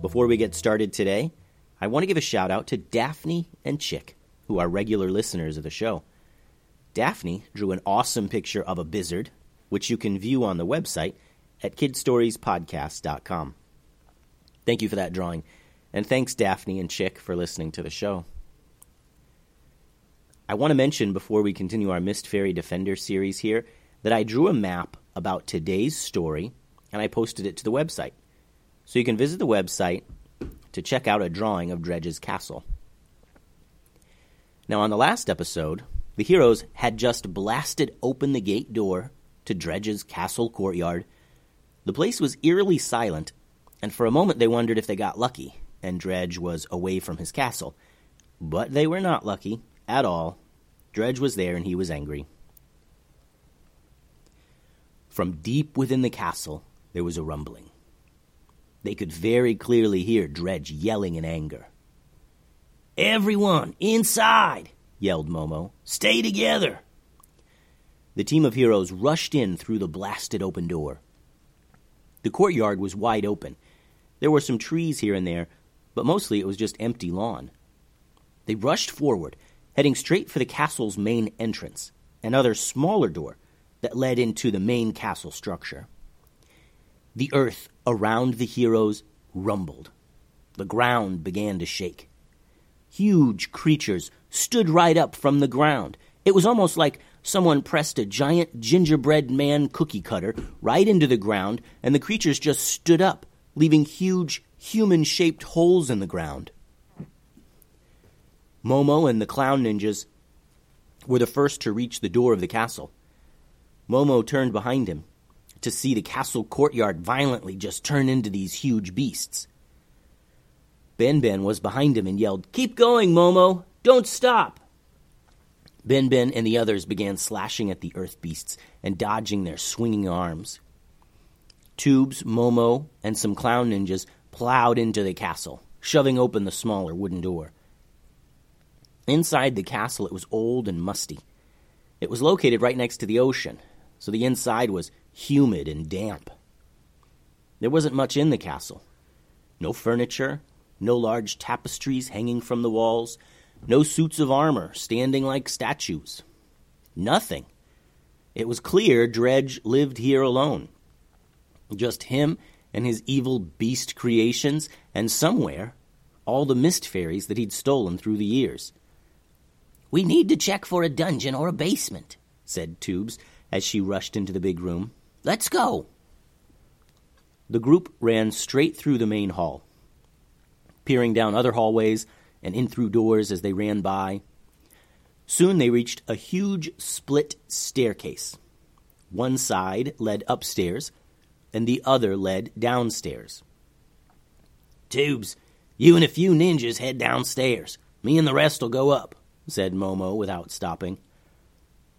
Before we get started today, I want to give a shout out to Daphne and Chick, who are regular listeners of the show. Daphne drew an awesome picture of a bizzard, which you can view on the website at kidstoriespodcast.com. Thank you for that drawing, and thanks, Daphne and Chick, for listening to the show. I want to mention before we continue our Mist Fairy Defender series here that I drew a map about today's story and I posted it to the website. So you can visit the website to check out a drawing of Dredge's castle. Now, on the last episode, the heroes had just blasted open the gate door to Dredge's castle courtyard. The place was eerily silent, and for a moment they wondered if they got lucky and Dredge was away from his castle. But they were not lucky at all. Dredge was there and he was angry. From deep within the castle, there was a rumbling. They could very clearly hear Dredge yelling in anger. Everyone, inside! yelled Momo. Stay together! The team of heroes rushed in through the blasted open door. The courtyard was wide open. There were some trees here and there, but mostly it was just empty lawn. They rushed forward, heading straight for the castle's main entrance, another smaller door that led into the main castle structure. The earth around the heroes rumbled. The ground began to shake. Huge creatures stood right up from the ground. It was almost like someone pressed a giant gingerbread man cookie cutter right into the ground, and the creatures just stood up, leaving huge human shaped holes in the ground. Momo and the clown ninjas were the first to reach the door of the castle. Momo turned behind him to see the castle courtyard violently just turn into these huge beasts. Ben Ben was behind him and yelled, Keep going, Momo! Don't stop! Ben Ben and the others began slashing at the earth beasts and dodging their swinging arms. Tubes, Momo, and some clown ninjas plowed into the castle, shoving open the smaller wooden door. Inside the castle, it was old and musty. It was located right next to the ocean, so the inside was humid and damp. There wasn't much in the castle no furniture, no large tapestries hanging from the walls, no suits of armor standing like statues. Nothing. It was clear Dredge lived here alone. Just him and his evil beast creations, and somewhere, all the mist fairies that he'd stolen through the years. We need to check for a dungeon or a basement, said Tubes, as she rushed into the big room. Let's go. The group ran straight through the main hall, peering down other hallways and in through doors as they ran by. Soon they reached a huge split staircase. One side led upstairs, and the other led downstairs. Tubes, you and a few ninjas head downstairs. Me and the rest will go up, said Momo without stopping.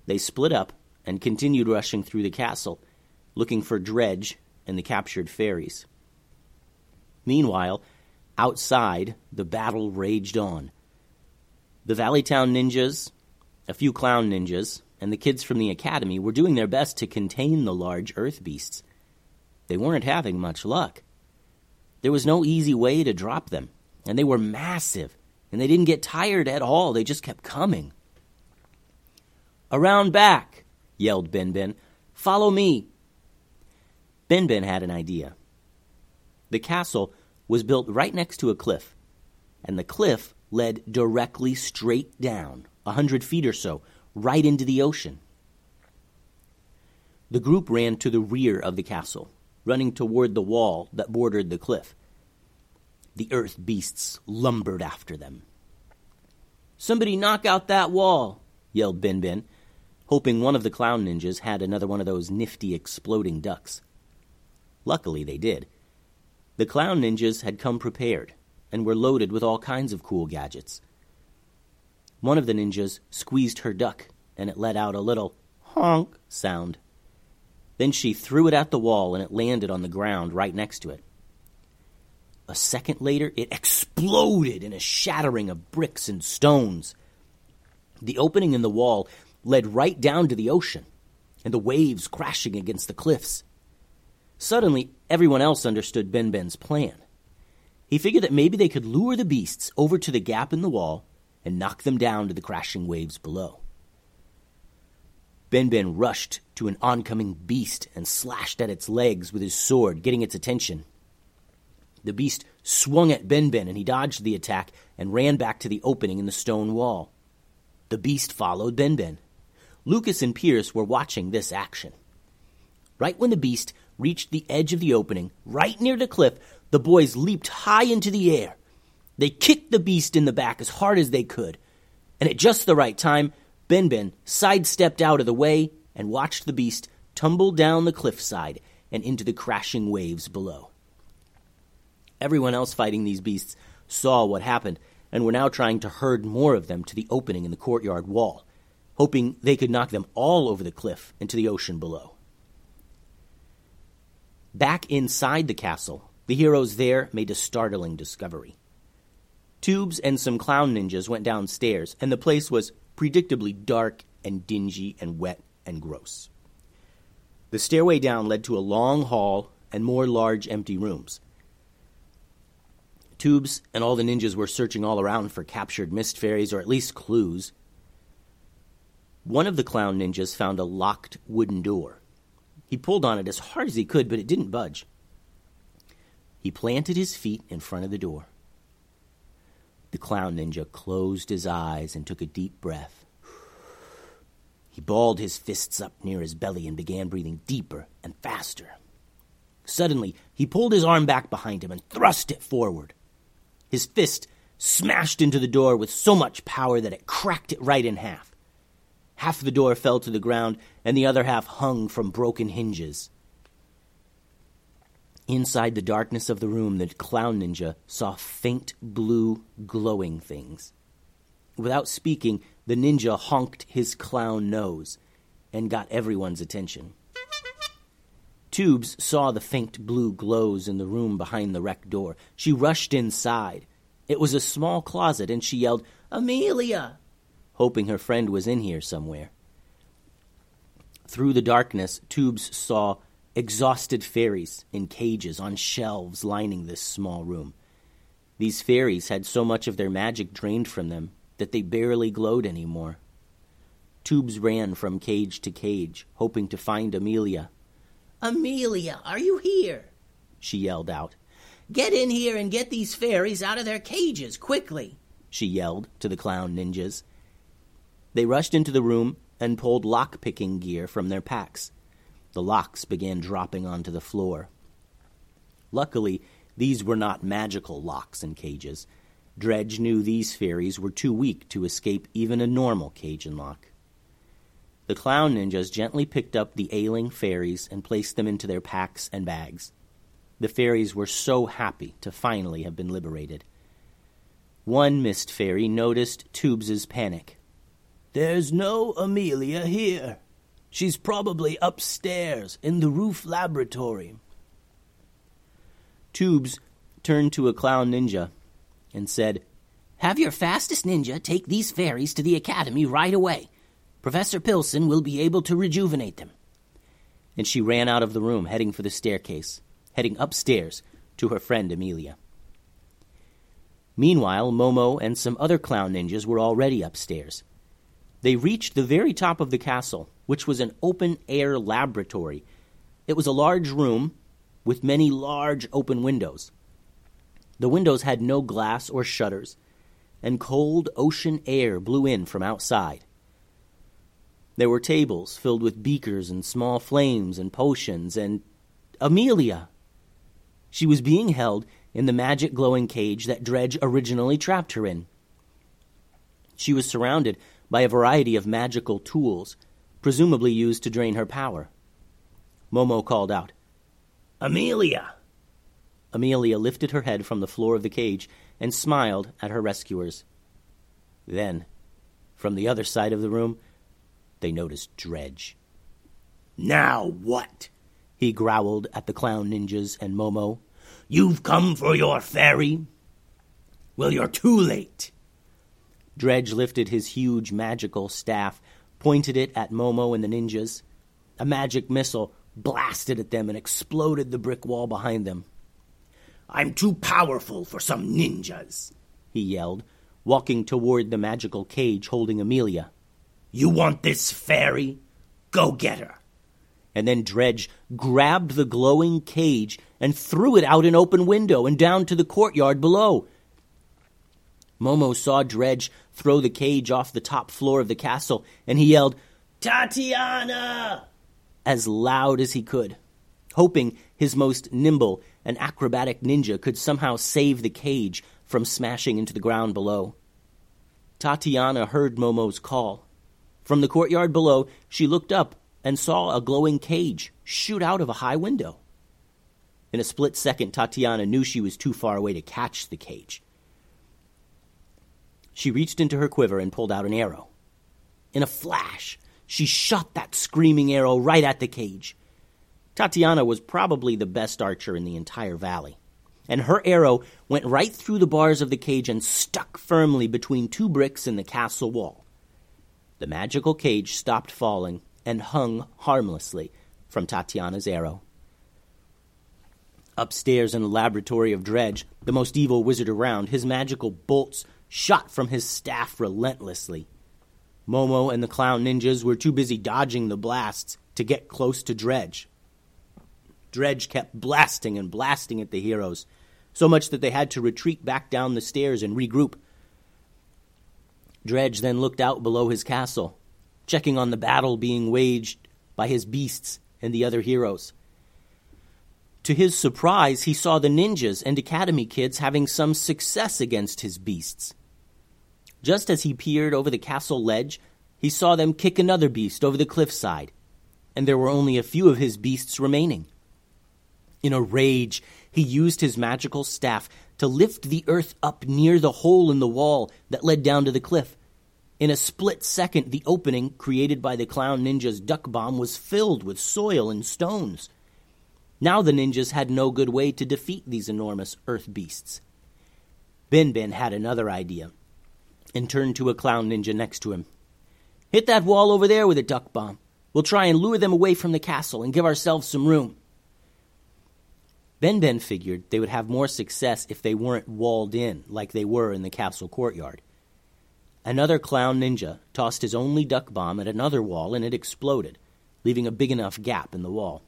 They split up and continued rushing through the castle, looking for Dredge and the captured fairies. Meanwhile, outside, the battle raged on. The Valleytown ninjas, a few clown ninjas, and the kids from the academy were doing their best to contain the large earth beasts. They weren't having much luck. There was no easy way to drop them, and they were massive, and they didn't get tired at all. They just kept coming. Around back, yelled Ben Ben. Follow me. Ben Ben had an idea. The castle was built right next to a cliff, and the cliff led directly straight down, a hundred feet or so, right into the ocean. The group ran to the rear of the castle, running toward the wall that bordered the cliff. The earth beasts lumbered after them. Somebody knock out that wall, yelled Ben Ben, hoping one of the clown ninjas had another one of those nifty exploding ducks. Luckily, they did. The clown ninjas had come prepared and were loaded with all kinds of cool gadgets. One of the ninjas squeezed her duck, and it let out a little honk sound. Then she threw it at the wall, and it landed on the ground right next to it. A second later, it exploded in a shattering of bricks and stones. The opening in the wall led right down to the ocean, and the waves crashing against the cliffs. Suddenly, everyone else understood Ben Ben's plan. He figured that maybe they could lure the beasts over to the gap in the wall and knock them down to the crashing waves below. Ben Ben rushed to an oncoming beast and slashed at its legs with his sword, getting its attention. The beast swung at Ben Ben and he dodged the attack and ran back to the opening in the stone wall. The beast followed Ben Ben. Lucas and Pierce were watching this action. Right when the beast reached the edge of the opening, right near the cliff, the boys leaped high into the air. They kicked the beast in the back as hard as they could, and at just the right time, Ben Ben sidestepped out of the way and watched the beast tumble down the cliffside and into the crashing waves below. Everyone else fighting these beasts saw what happened and were now trying to herd more of them to the opening in the courtyard wall hoping they could knock them all over the cliff into the ocean below. Back inside the castle, the heroes there made a startling discovery. Tubes and some clown ninjas went downstairs, and the place was predictably dark and dingy and wet and gross. The stairway down led to a long hall and more large empty rooms. Tubes and all the ninjas were searching all around for captured mist fairies or at least clues. One of the clown ninjas found a locked wooden door. He pulled on it as hard as he could, but it didn't budge. He planted his feet in front of the door. The clown ninja closed his eyes and took a deep breath. He balled his fists up near his belly and began breathing deeper and faster. Suddenly, he pulled his arm back behind him and thrust it forward. His fist smashed into the door with so much power that it cracked it right in half. Half the door fell to the ground, and the other half hung from broken hinges. Inside the darkness of the room, the clown ninja saw faint blue glowing things. Without speaking, the ninja honked his clown nose and got everyone's attention. Tubes saw the faint blue glows in the room behind the wrecked door. She rushed inside. It was a small closet, and she yelled, Amelia! Hoping her friend was in here somewhere. Through the darkness, Tubes saw exhausted fairies in cages on shelves lining this small room. These fairies had so much of their magic drained from them that they barely glowed anymore. Tubes ran from cage to cage, hoping to find Amelia. Amelia, are you here? she yelled out. Get in here and get these fairies out of their cages quickly, she yelled to the clown ninjas. They rushed into the room and pulled lock picking gear from their packs. The locks began dropping onto the floor. Luckily, these were not magical locks and cages. Dredge knew these fairies were too weak to escape even a normal cage and lock. The clown ninjas gently picked up the ailing fairies and placed them into their packs and bags. The fairies were so happy to finally have been liberated. One mist fairy noticed Tubes's panic. There's no Amelia here. She's probably upstairs in the roof laboratory. Tubes turned to a clown ninja and said, Have your fastest ninja take these fairies to the academy right away. Professor Pilson will be able to rejuvenate them. And she ran out of the room, heading for the staircase, heading upstairs to her friend Amelia. Meanwhile, Momo and some other clown ninjas were already upstairs. They reached the very top of the castle, which was an open air laboratory. It was a large room with many large open windows. The windows had no glass or shutters, and cold ocean air blew in from outside. There were tables filled with beakers and small flames and potions, and Amelia! She was being held in the magic glowing cage that Dredge originally trapped her in. She was surrounded by a variety of magical tools, presumably used to drain her power. Momo called out, Amelia! Amelia lifted her head from the floor of the cage and smiled at her rescuers. Then, from the other side of the room, they noticed Dredge. Now what? He growled at the clown ninjas and Momo. You've come for your fairy? Well, you're too late. Dredge lifted his huge magical staff, pointed it at Momo and the ninjas. A magic missile blasted at them and exploded the brick wall behind them. I'm too powerful for some ninjas, he yelled, walking toward the magical cage holding Amelia. You want this fairy? Go get her. And then Dredge grabbed the glowing cage and threw it out an open window and down to the courtyard below. Momo saw Dredge throw the cage off the top floor of the castle, and he yelled, Tatiana! as loud as he could, hoping his most nimble and acrobatic ninja could somehow save the cage from smashing into the ground below. Tatiana heard Momo's call. From the courtyard below, she looked up and saw a glowing cage shoot out of a high window. In a split second, Tatiana knew she was too far away to catch the cage. She reached into her quiver and pulled out an arrow. In a flash, she shot that screaming arrow right at the cage. Tatiana was probably the best archer in the entire valley, and her arrow went right through the bars of the cage and stuck firmly between two bricks in the castle wall. The magical cage stopped falling and hung harmlessly from Tatiana's arrow. Upstairs in the laboratory of Dredge, the most evil wizard around, his magical bolts shot from his staff relentlessly. Momo and the clown ninjas were too busy dodging the blasts to get close to Dredge. Dredge kept blasting and blasting at the heroes, so much that they had to retreat back down the stairs and regroup. Dredge then looked out below his castle, checking on the battle being waged by his beasts and the other heroes. To his surprise, he saw the ninjas and academy kids having some success against his beasts. Just as he peered over the castle ledge, he saw them kick another beast over the cliffside, and there were only a few of his beasts remaining. In a rage, he used his magical staff to lift the earth up near the hole in the wall that led down to the cliff. In a split second, the opening created by the clown ninja's duck bomb was filled with soil and stones. Now the ninjas had no good way to defeat these enormous earth beasts. Ben Ben had another idea and turned to a clown ninja next to him. Hit that wall over there with a duck bomb. We'll try and lure them away from the castle and give ourselves some room. Ben Ben figured they would have more success if they weren't walled in like they were in the castle courtyard. Another clown ninja tossed his only duck bomb at another wall and it exploded, leaving a big enough gap in the wall.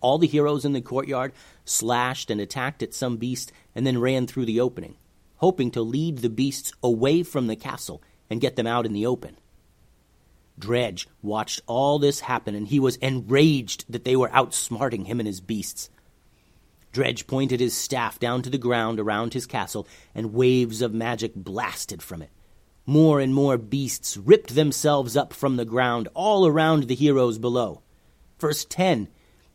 All the heroes in the courtyard slashed and attacked at some beast and then ran through the opening, hoping to lead the beasts away from the castle and get them out in the open. Dredge watched all this happen and he was enraged that they were outsmarting him and his beasts. Dredge pointed his staff down to the ground around his castle, and waves of magic blasted from it. More and more beasts ripped themselves up from the ground all around the heroes below. First ten,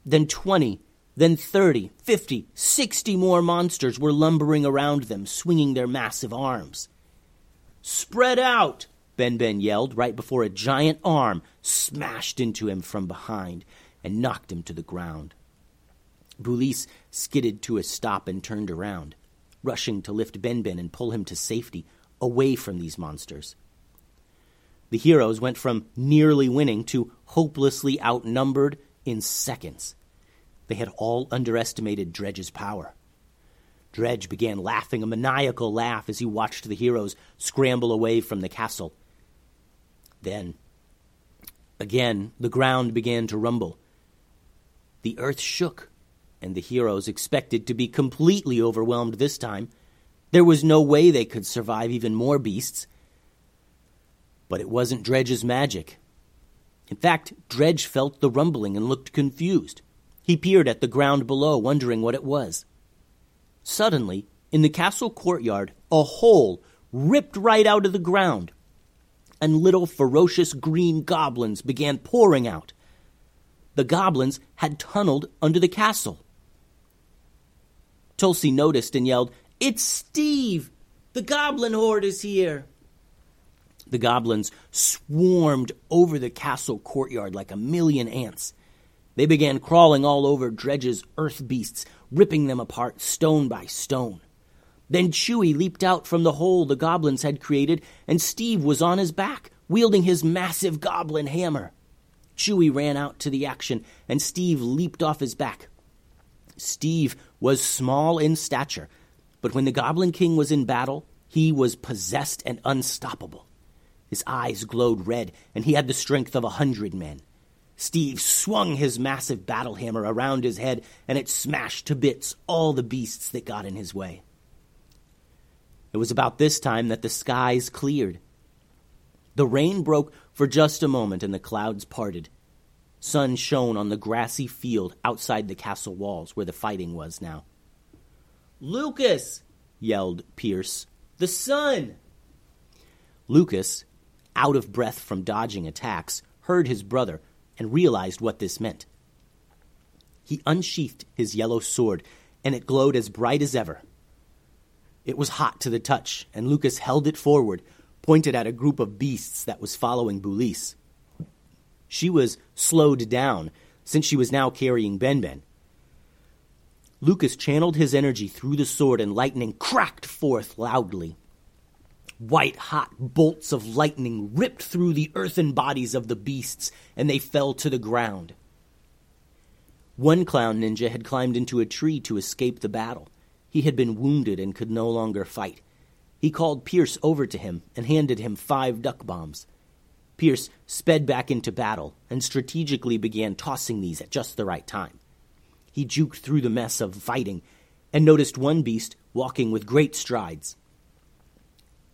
then twenty, then thirty, fifty, sixty more monsters were lumbering around them, swinging their massive arms. Spread out! Ben Ben yelled right before a giant arm smashed into him from behind and knocked him to the ground. Boulise skidded to a stop and turned around. rushing to lift Ben Ben and pull him to safety, away from these monsters. The heroes went from nearly winning to hopelessly outnumbered in seconds. They had all underestimated Dredge's power. Dredge began laughing a maniacal laugh as he watched the heroes scramble away from the castle. Then, again, the ground began to rumble. The earth shook, and the heroes expected to be completely overwhelmed this time. There was no way they could survive even more beasts. But it wasn't Dredge's magic. In fact, Dredge felt the rumbling and looked confused. He peered at the ground below, wondering what it was. Suddenly, in the castle courtyard, a hole ripped right out of the ground, and little ferocious green goblins began pouring out. The goblins had tunneled under the castle. Tulsi noticed and yelled, It's Steve! The goblin horde is here! The goblins swarmed over the castle courtyard like a million ants. They began crawling all over Dredge's earth beasts, ripping them apart stone by stone. Then Chewie leaped out from the hole the goblins had created, and Steve was on his back, wielding his massive goblin hammer. Chewie ran out to the action, and Steve leaped off his back. Steve was small in stature, but when the Goblin King was in battle, he was possessed and unstoppable. His eyes glowed red, and he had the strength of a hundred men. Steve swung his massive battle hammer around his head, and it smashed to bits all the beasts that got in his way. It was about this time that the skies cleared. The rain broke for just a moment, and the clouds parted. Sun shone on the grassy field outside the castle walls where the fighting was now. Lucas! yelled Pierce. The sun! Lucas, out of breath from dodging attacks, heard his brother and realized what this meant. He unsheathed his yellow sword, and it glowed as bright as ever. It was hot to the touch, and Lucas held it forward, pointed at a group of beasts that was following Bulis. She was slowed down, since she was now carrying Ben Ben. Lucas channeled his energy through the sword, and lightning cracked forth loudly. White hot bolts of lightning ripped through the earthen bodies of the beasts, and they fell to the ground. One clown ninja had climbed into a tree to escape the battle. He had been wounded and could no longer fight. He called Pierce over to him and handed him five duck bombs. Pierce sped back into battle and strategically began tossing these at just the right time. He juked through the mess of fighting and noticed one beast walking with great strides.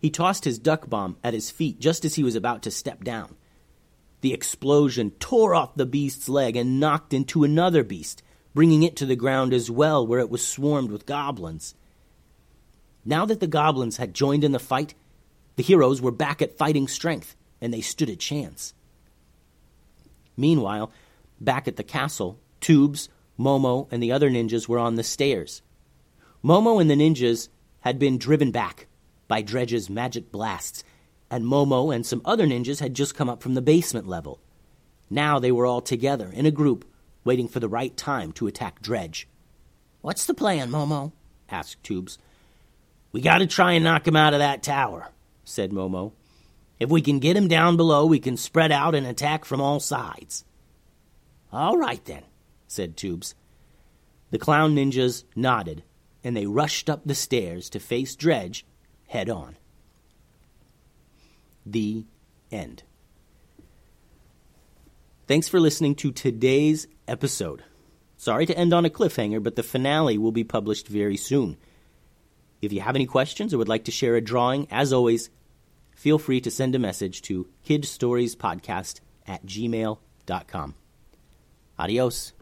He tossed his duck bomb at his feet just as he was about to step down. The explosion tore off the beast's leg and knocked into another beast, bringing it to the ground as well, where it was swarmed with goblins. Now that the goblins had joined in the fight, the heroes were back at fighting strength, and they stood a chance. Meanwhile, back at the castle, Tubes, Momo, and the other ninjas were on the stairs. Momo and the ninjas had been driven back by Dredge's magic blasts, and Momo and some other ninjas had just come up from the basement level. Now they were all together in a group, waiting for the right time to attack Dredge. What's the plan, Momo? asked Tubes. We gotta try and knock him out of that tower, said Momo. If we can get him down below, we can spread out and attack from all sides. All right then, said Tubes. The clown ninjas nodded, and they rushed up the stairs to face Dredge head on. The end. Thanks for listening to today's episode. Sorry to end on a cliffhanger, but the finale will be published very soon. If you have any questions or would like to share a drawing, as always, feel free to send a message to kidstoriespodcast at gmail.com. Adios.